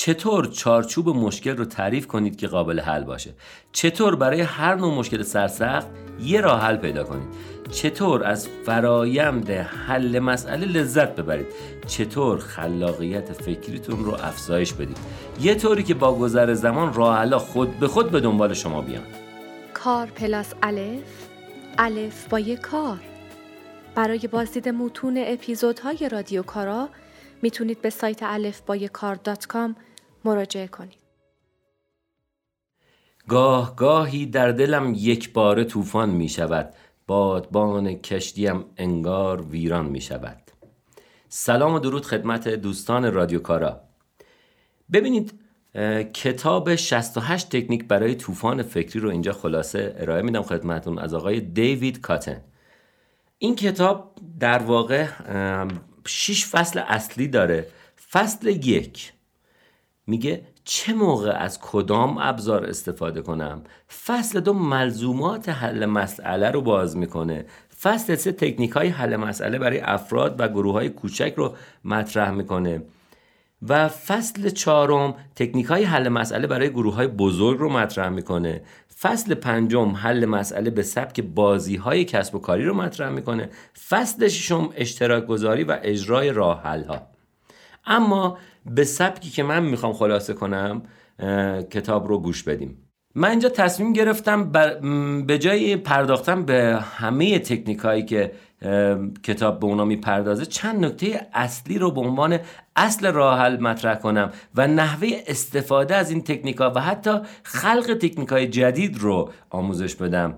چطور چارچوب مشکل رو تعریف کنید که قابل حل باشه؟ چطور برای هر نوع مشکل سرسخت یه راه حل پیدا کنید؟ چطور از فرایند حل مسئله لذت ببرید؟ چطور خلاقیت فکریتون رو افزایش بدید؟ یه طوری که با گذر زمان راه خود به خود به دنبال شما بیان. کار پلاس الف الف با یک کار. برای بازدید متون اپیزودهای رادیو کارا می‌تونید به سایت الف با کار دات کام مراجعه کنید. گاه گاهی در دلم یک بار طوفان می شود. بادبان کشتیم انگار ویران می شود. سلام و درود خدمت دوستان رادیو کارا. ببینید کتاب 68 تکنیک برای طوفان فکری رو اینجا خلاصه ارائه میدم خدمتون از آقای دیوید کاتن. این کتاب در واقع 6 فصل اصلی داره. فصل یک. میگه چه موقع از کدام ابزار استفاده کنم؟ فصل دو ملزومات حل مسئله رو باز می‌کنه. فصل سه تکنیک های حل مسئله برای افراد و گروه های کوچک رو مطرح می‌کنه. و فصل چهارم تکنیک های حل مسئله برای گروه های بزرگ رو مطرح می‌کنه. فصل پنجم حل مسئله به سبک بازی های کسب و کاری رو مطرح می‌کنه. فصل ششم اشتراک گذاری و اجرای راه حل ها اما به سبکی که من می‌خوام خلاصه کنم کتاب رو گوش بدیم. من اینجا تصمیم گرفتم به جای پرداختن به همه تکنیک هایی که کتاب به اونا می‌پردازه چند نکته اصلی رو به عنوان اصل راه حل مطرح کنم و نحوه استفاده از این تکنیک ها و حتی خلق تکنیک های جدید رو آموزش بدم.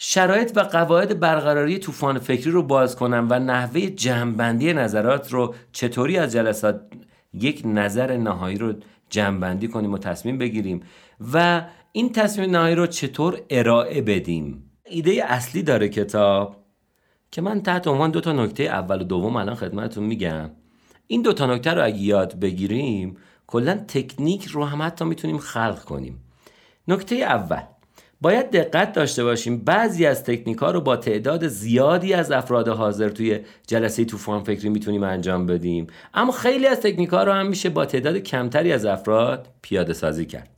شرایط و قواعد برقراری طوفان فکری رو باز کنم و نحوه جمعبندی نظرات رو چطوری از جلسات یک نظر نهایی رو جمعبندی کنیم و تصمیم بگیریم و این تصمیم نهایی رو چطور ارائه بدیم؟ ایده اصلی داره کتاب که من تحت عنوان دو تا نکته اول و دوم الان خدمتتون میگم. این دو تا نکته رو اگه یاد بگیریم کلا تکنیک رو هم حتی می‌تونیم خلق کنیم. نکته اول باید دقت داشته باشیم بعضی از تکنیک ها رو با تعداد زیادی از افراد حاضر توی جلسه طوفان فکری می‌تونیم انجام بدیم. اما خیلی از تکنیک ها رو هم میشه با تعداد کمتری از افراد پیاده سازی کرد.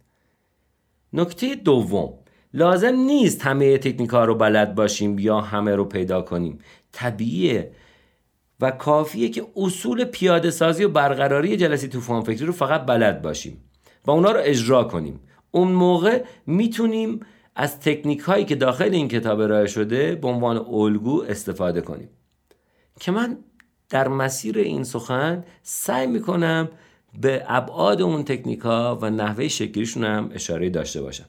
نکته دوم لازم نیست همه تکنیک ها رو بلد باشیم یا همه رو پیدا کنیم. طبیعیه و کافیه که اصول پیاده سازی و برقراری جلسه طوفان فکری رو فقط بلد باشیم و اونا رو اجرا کنیم. اون موقع می‌تونیم از تکنیک هایی که داخل این کتاب ارائه شده به عنوان الگو استفاده کنیم. که من در مسیر این سخن سعی می‌کنم به ابعاد اون تکنیک ها و نحوه شکلیشون هم اشاره داشته باشم.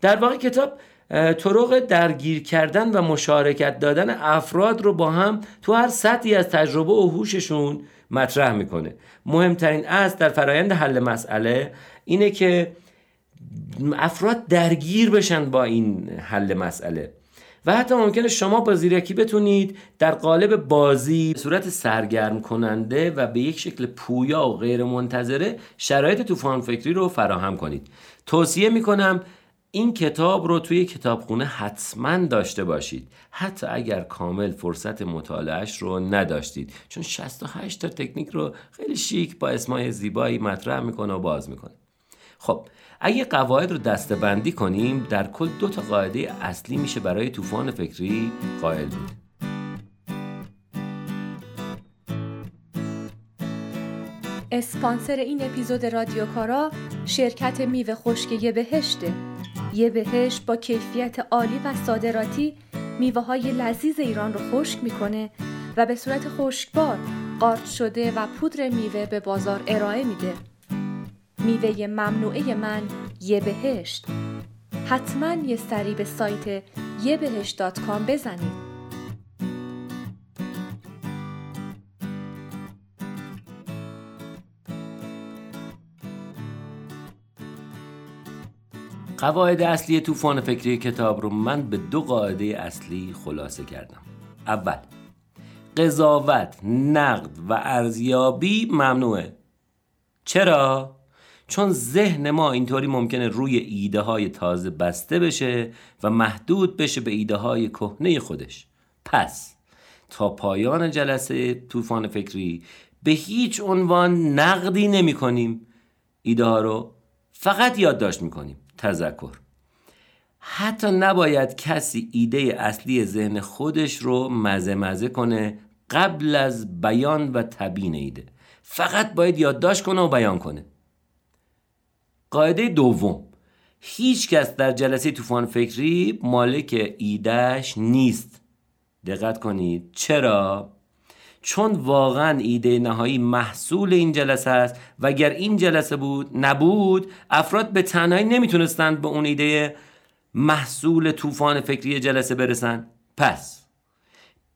در واقع کتاب طرق درگیر کردن و مشارکت دادن افراد رو با هم تو هر سطحی از تجربه و هوششون مطرح می‌کنه. مهمترین از در فرایند حل مسئله اینه که افراد درگیر بشن با این حل مسئله. و حتی ممکنه شما با زیرکی بتونید در قالب بازی صورت سرگرم کننده و به یک شکل پویا و غیر منتظره شرایط طوفان فکری رو فراهم کنید. توصیه می‌کنم این کتاب رو توی کتابخونه حتما داشته باشید. حتی اگر کامل فرصت مطالعهش رو نداشتید. چون 68 تا تکنیک رو خیلی شیک با اسمای زیبایی مطرح می‌کنه و باز می‌کنه. خب اگه قواعد رو دسته بندی کنیم در کل دو تا قاعده اصلی میشه برای طوفان فکری قائل بود. اسپانسر این اپیزود رادیو کارا شرکت میوه خشک یه بهشته یه بهشت با کیفیت عالی و صادراتی میوه های لذیذ ایران رو خشک می‌کنه و به صورت خشکبار قارچ شده و پودر میوه به بازار ارائه میده. میوه ممنوعه من یه بهشت. حتما یه سری به سایت یه بهشت دات کام بزنید. قواعد اصلی طوفان فکری کتاب رو من به دو قاعده اصلی خلاصه کردم. اول قضاوت، نقد و ارزیابی ممنوعه. چرا؟ چون ذهن ما اینطوری ممکنه روی ایده های تازه بسته بشه و محدود بشه به ایده های کهنه خودش. پس تا پایان جلسه طوفان فکری به هیچ عنوان نقدی نمی کنیم ایده ها رو فقط یادداشت می کنیم تذکر. حتی نباید کسی ایده اصلی ذهن خودش رو مزه مزه کنه قبل از بیان و تبیین ایده. فقط باید یادداشت کنه و بیان کنه. قاعده دوم. هیچ کس در جلسه طوفان فکری مالک ایدهش نیست. دقت کنید. چرا؟ چون واقعا ایده نهایی محصول این جلسه است و اگر این جلسه بود نبود افراد به تنهایی نمی‌تونستند به اون ایده محصول طوفان فکری جلسه برسن. پس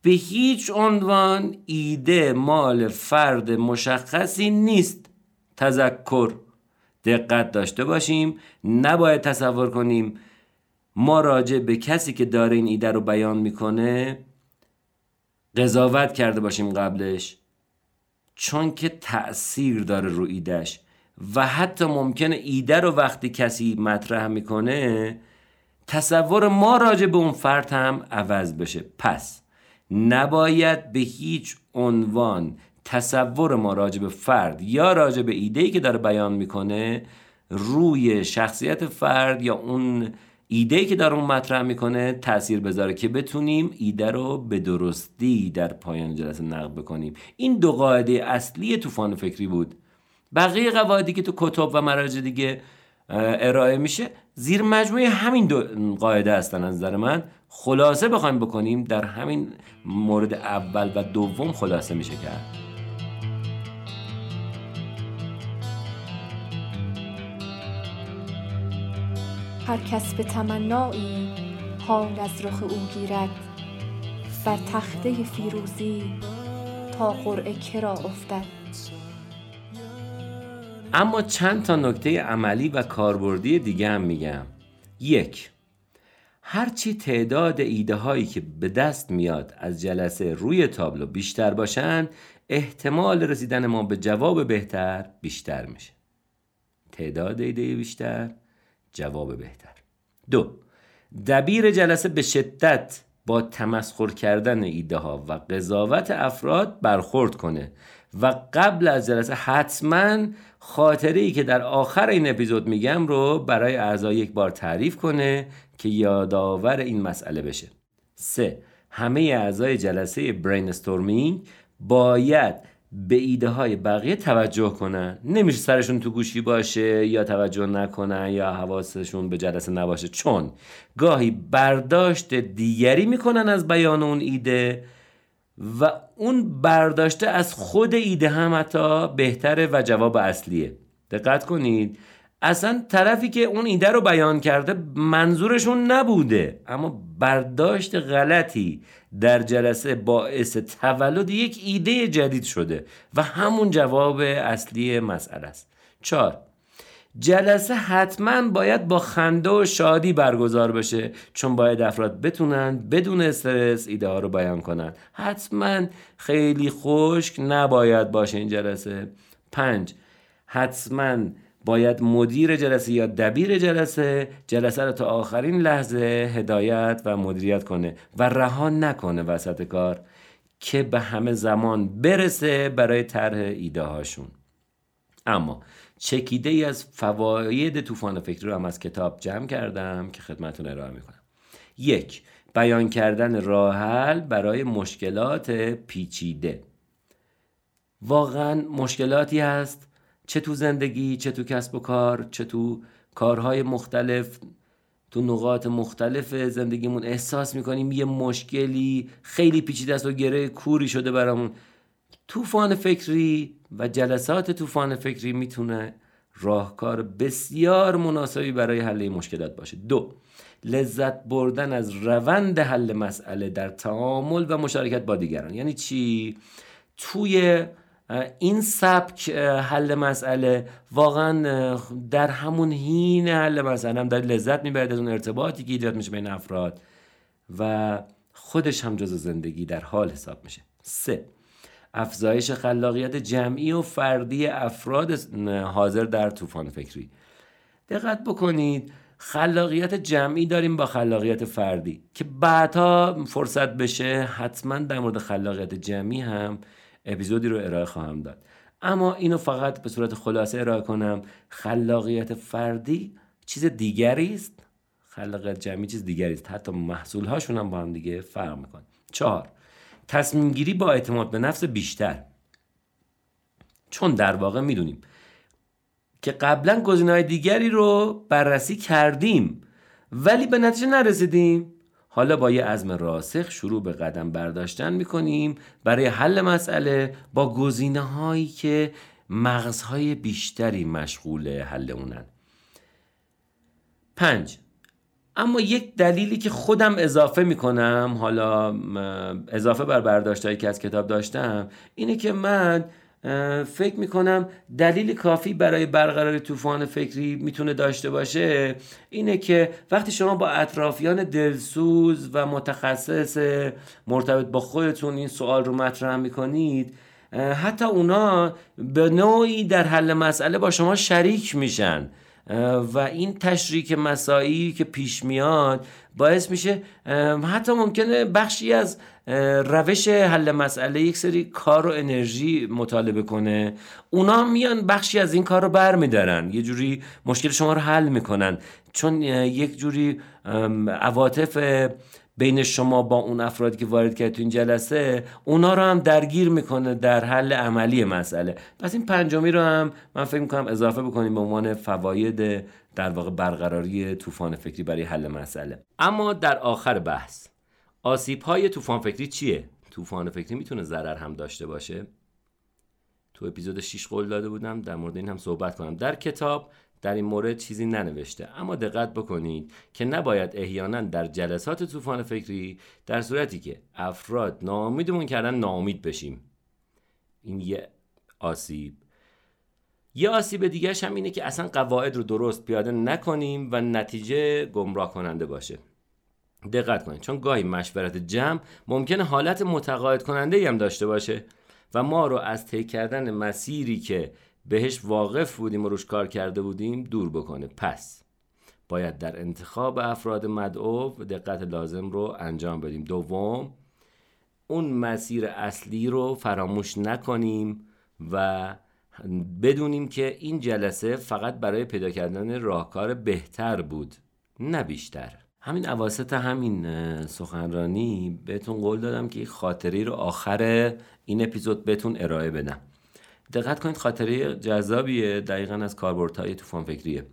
به هیچ عنوان ایده مال فرد مشخصی نیست. تذکر دقت داشته باشیم. نباید تصور کنیم ما راجع به کسی که داره این ایده رو بیان می‌کنه قضاوت کرده باشیم قبلش چون که تأثیر داره رو ایدهش و حتی ممکنه ایده رو وقتی کسی مطرح می‌کنه تصور ما راجع به اون فرد هم عوض بشه. پس نباید به هیچ عنوان تصور ما راجع به فرد یا راجع به ایده‌ای که داره بیان می‌کنه روی شخصیت فرد یا اون ایده که داره اون مطرح می‌کنه تاثیر بذاره که بتونیم ایده رو به درستی در پایان جلسه نقد بکنیم. این دو قاعده اصلی طوفان فکری بود. بقیه قواعدی که تو کتب و مراجع دیگه ارائه میشه زیر مجموعه همین دو قاعده هستن از نظر من. خلاصه بخوایم بکنیم در همین مورد اول و دوم خلاصه میشه کرد. هر کس به تمنایی حال از رخ او گیرد. بر تخته فیروزی تا قرعه کرا افتد. اما چند تا نکته عملی و کاربردی دیگه هم میگم. یک هرچی تعداد ایده هایی که به دست میاد از جلسه روی تابلو بیشتر باشند احتمال رسیدن ما به جواب بهتر بیشتر میشه. تعداد ایده بیشتر جواب بهتر. دو دبیر جلسه به شدت با تمسخر کردن ایده ها و قضاوت افراد برخورد کنه و قبل از جلسه حتما خاطره که در آخر این اپیزود میگم رو برای اعضا یک بار تعریف کنه که یادآور این مسئله بشه. سه همه اعضای جلسه برینستورمینگ باید به ایده های بقیه توجه کنن. نمیشه سرشون تو گوشی باشه یا توجه نکنن یا حواسشون به جلسه نباشه. چون گاهی برداشت دیگری می‌کنن از بیان اون ایده و اون برداشته از خود ایده هم حتی بهتره و جواب اصلیه. دقت کنید. اصلا طرفی که اون ایده رو بیان کرده منظورشون نبوده. اما برداشت غلطی در جلسه باعث تولد یک ایده جدید شده و همون جواب اصلی مسئله است. چهار جلسه حتما باید با خنده و شادی برگزار بشه چون باید افراد بتونن بدون استرس ایده ها رو بیان کنن. حتما خیلی خشک نباید باشه این جلسه. پنج حتما باید مدیر جلسه یا دبیر جلسه جلسه رو تا آخرین لحظه هدایت و مدیریت کنه و رها نکنه وسط کار که به همه زمان برسه برای طرح ایده هاشون اما چکیده ای از فواید طوفان فکری رو هم از کتاب جمع کردم که خدمتون ارائه می‌کنم. یک بیان کردن راه حل برای مشکلات پیچیده. واقعا مشکلاتی هست چه تو زندگی چه تو کسب و کار چه تو کارهای مختلف تو نقاط مختلف زندگیمون احساس می‌کنیم یه مشکلی خیلی پیچیده است و گره کوری شده برامون. طوفان فکری و جلسات طوفان فکری می‌تونه راهکار بسیار مناسبی برای حل مشکلات باشه. دو لذت بردن از روند حل مسئله در تعامل و مشارکت با دیگران. یعنی چی؟ توی این سبک حل مسئله واقعا در همون هین حل مسئله هم داری لذت می‌برد از اون ارتباطی که ایجاد میشه بین افراد و خودش هم جز زندگی در حال حساب میشه. سه افزایش خلاقیت جمعی و فردی افراد حاضر در طوفان فکری. دقت بکنید خلاقیت جمعی داریم با خلاقیت فردی. که بعدها فرصت بشه حتما در مورد خلاقیت جمعی هم اپیزودی رو ارائه خواهم داد. اما اینو فقط به صورت خلاصه ارائه کنم خلاقیت فردی چیز دیگری است. خلاقیت جمعی چیز دیگری است. حتی محصول هاشون هم با هم دیگه فرق می‌کنه چهار تصمیم گیری با اعتماد به نفس بیشتر. چون در واقع می‌دونیم که قبلا گزینه‌های دیگری رو بررسی کردیم ولی به نتیجه نرسیدیم حالا با یه عزم راسخ شروع به قدم برداشتن می‌کنیم برای حل مسئله با گزینه هایی که مغزهای بیشتری مشغول حل اونن. پنج اما یک دلیلی که خودم اضافه می‌کنم حالا اضافه بر برداشتهایی که از کتاب داشتم اینه که من فکر می‌کنم دلیل کافی برای برقراری طوفان فکری می‌تونه داشته باشه اینه که وقتی شما با اطرافیان دلسوز و متخصص مرتبط با خودتون این سوال رو مطرح می‌کنید حتی اونا به نوعی در حل مسئله با شما شریک میشن. و این تشریک مسایی که پیش میاد باعث میشه حتی ممکنه بخشی از روش حل مسئله یک سری کار و انرژی مطالبه کنه. اونا میان بخشی از این کار رو بر میدارن یه جوری مشکل شما رو حل می‌کنن. چون یک جوری عواطف بین شما با اون افرادی که وارد کرد تو این جلسه اونا رو هم درگیر می‌کنه در حل عملی مسئله. پس این پنجمی رو هم من فکر می‌کنم اضافه بکنیم به عنوان فواید در واقع برقراری طوفان فکری برای حل مسئله. اما در آخر بحث آسیب های طوفان فکری چیه؟ طوفان فکری می‌تونه ضرر هم داشته باشه؟ تو اپیزود 6 قول داده بودم در مورد این هم صحبت کنم. در کتاب در این مورد چیزی ننوشته. اما دقت بکنید که نباید احیانا در جلسات طوفان فکری در صورتی که افراد ناامیدمون کردن ناامید بشیم. این یه آسیب. یه آسیب دیگه هم اینه که اصلا قواعد رو درست پیاده نکنیم و نتیجه گمراه کننده باشه. دقت کنید چون گاهی مشورت جمع ممکنه حالت متقاعد کننده هم داشته باشه و ما رو از طی کردن مسیری که بهش واقف بودیم و روش کار کرده بودیم دور بکنه. پس باید در انتخاب افراد مدعو دقت لازم رو انجام بدیم. دوم اون مسیر اصلی رو فراموش نکنیم و بدونیم که این جلسه فقط برای پیدا کردن راهکار بهتر بود نه بیشتر. همین عواسط همین سخنرانی بهتون قول دادم که خاطری رو آخر این اپیزود بهتون ارائه بدم. دقت کنید خاطره جذابیه دقیقا از کاربردهای طوفان فکریه.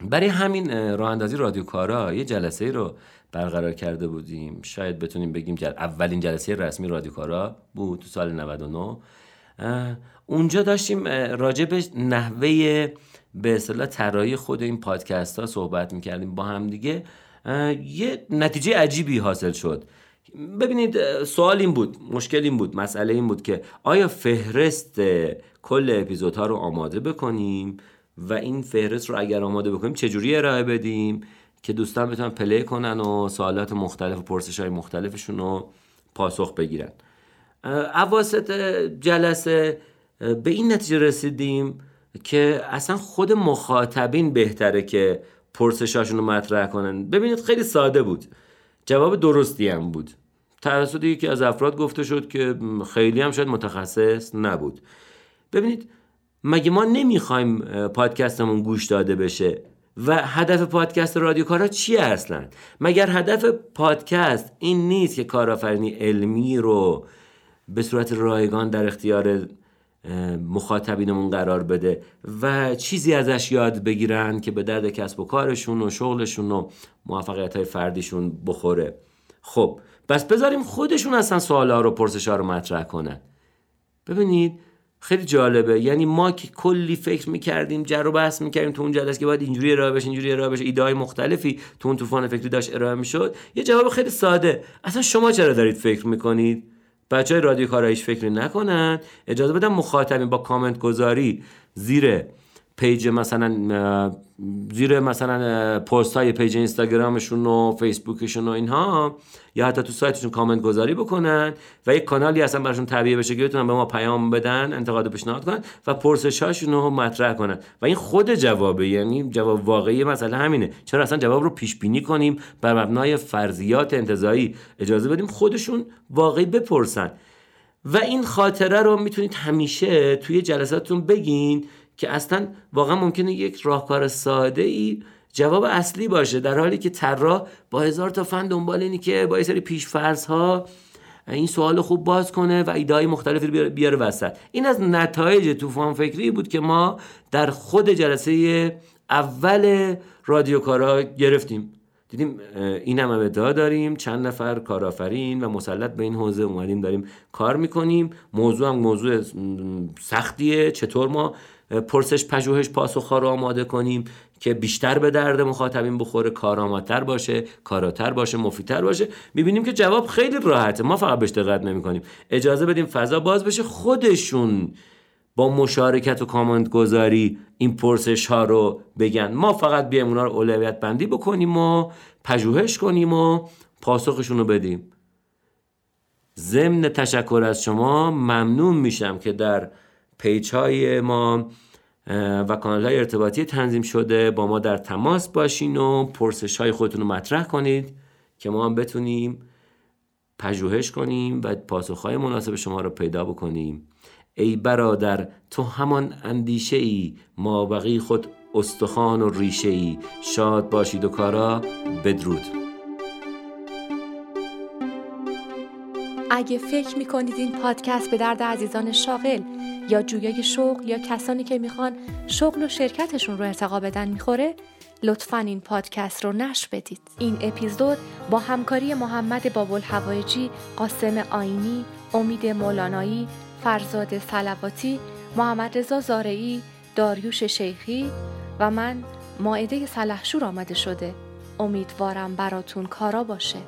برای همین راه اندازی رادیو کارا یه جلسه رو برقرار کرده بودیم. شاید بتونیم بگیم جل... اولین جلسه رسمی رادیو کارا بود تو سال 99 اونجا داشتیم راجع به نحوه به اصطلاح طراحی خود این پادکست ها صحبت می‌کردیم با هم دیگه. یه نتیجه عجیبی حاصل شد. ببینید سوال این بود مشکل این بود مسئله این بود که آیا فهرست کل اپیزودها رو آماده بکنیم؟ و این فهرست رو اگر آماده بکنیم چجوری ارائه بدیم که دوستان بتونن پلی کنن و سوالات مختلف و پرسش های مختلفشون رو پاسخ بگیرن؟ اواسط جلسه به این نتیجه رسیدیم که اصلا خود مخاطبین بهتره که پرسشاشون رو مطرح کنن. ببینید خیلی ساده بود. جواب درستی هم بود. توسط یکی از افراد گفته شد که خیلی هم شاید متخصص نبود. ببینید مگه ما نمی‌خوایم پادکستمون گوش داده بشه؟ و هدف پادکست رادیو کارا چیه اصلا؟ مگر هدف پادکست این نیست که کارآفرینی علمی رو به صورت رایگان در اختیار مخاطبینمون قرار بده و چیزی ازش یاد بگیرن که به درد کسب و کارشون و شغلشون و موفقیت های فردیشون بخوره. خب بس بذاریم خودشون اصلا سوالا رو پرسش ها رو مطرح کنن. ببینید خیلی جالبه. یعنی ما که کلی فکر می‌کردیم جر و بحث می‌کردیم تو اون جلسه که باید اینجوری ارائه بشه اینجوری ارائه بشه ایده های مختلفی تو اون طوفان فکری داشت ارائه می‌شد. یه جواب خیلی ساده. اصلا شما چرا دارید فکر می‌کنید؟ بچه های رادیو کار هیچ فکری نکنن. اجازه بدن مخاطبین با کامنت گذاری زیر page مثلا زیر مثلا پست های page اینستاگرامشون و فیسبوکشون و اینها یا حتی تو سایتشون کامنت گذاری بکنن و یک کانالی اصلا براشون طبیعه بشه که بتونن به ما پیام بدن انتقاد پیشنهاد کنن و پرسش هاشون رو مطرح کنن. و این خود جوابه یعنی جواب واقعی مسئله همینه. چرا اصلا جواب رو پیش بینی کنیم بر مبنای فرضیات انتظایی اجازه بدیم خودشون واقعی بپرسن؟ و این خاطره رو می‌تونید همیشه توی جلساتتون بگین که اصلا واقعا ممکنه یک راهکار ساده ای جواب اصلی باشه در حالی که طراح با هزار تا فن دنبال اینی که با یه سری پیشفرض ها این سوال خوب باز کنه و ایده های مختلفی بیاره وسط. این از نتایج طوفان فکری بود که ما در خود جلسه اول رادیو کارا گرفتیم. دیدیم این هم ادعا داریم چند نفر کارآفرین و مسلط به این حوزه اومدیم داریم کار می‌کنیم. موضوع هم موضوع سختیه. چطور ما پرسش پژوهش پاسخها رو آماده کنیم که بیشتر به درد مخاطبین بخوره کارآمدتر باشه کاراتر باشه مفیدتر باشه. می‌بینیم که جواب خیلی راحته. ما فقط بهش دقت نمی‌کنیم. اجازه بدیم فضا باز بشه. خودشون با مشارکت و کامنت گذاری این پرسش ها رو بگن. ما فقط بیایم اونا رو اولویت بندی بکنیم و پژوهش کنیم و پاسخشون رو بدیم. ضمن تشکر از شما ممنون میشم که در پیج های ما و کانال های ارتباطی تنظیم شده. با ما در تماس باشین و پرسش های خودتون رو مطرح کنید که ما هم بتونیم پژوهش کنیم و پاسخ های مناسب شما رو پیدا بکنیم. ای برادر تو همان اندیشه ای ما بقی خود استخوان و ریشه ای شاد باشید و کارا بدرود. اگه فکر می‌کنید این پادکست به درد عزیزان شاغل یا جویای شغل یا کسانی که می‌خوان شغل و شرکتشون رو ارتقا بدن می‌خوره لطفا این پادکست رو نش بدید. این اپیزود با همکاری محمد بابل هوایجی قاسم آینی امید مولانایی فرزاد سلواتی محمد رضا زارعی داریوش شیخی و من ماعده سلحشور آمده شده. امیدوارم براتون کارا باشه.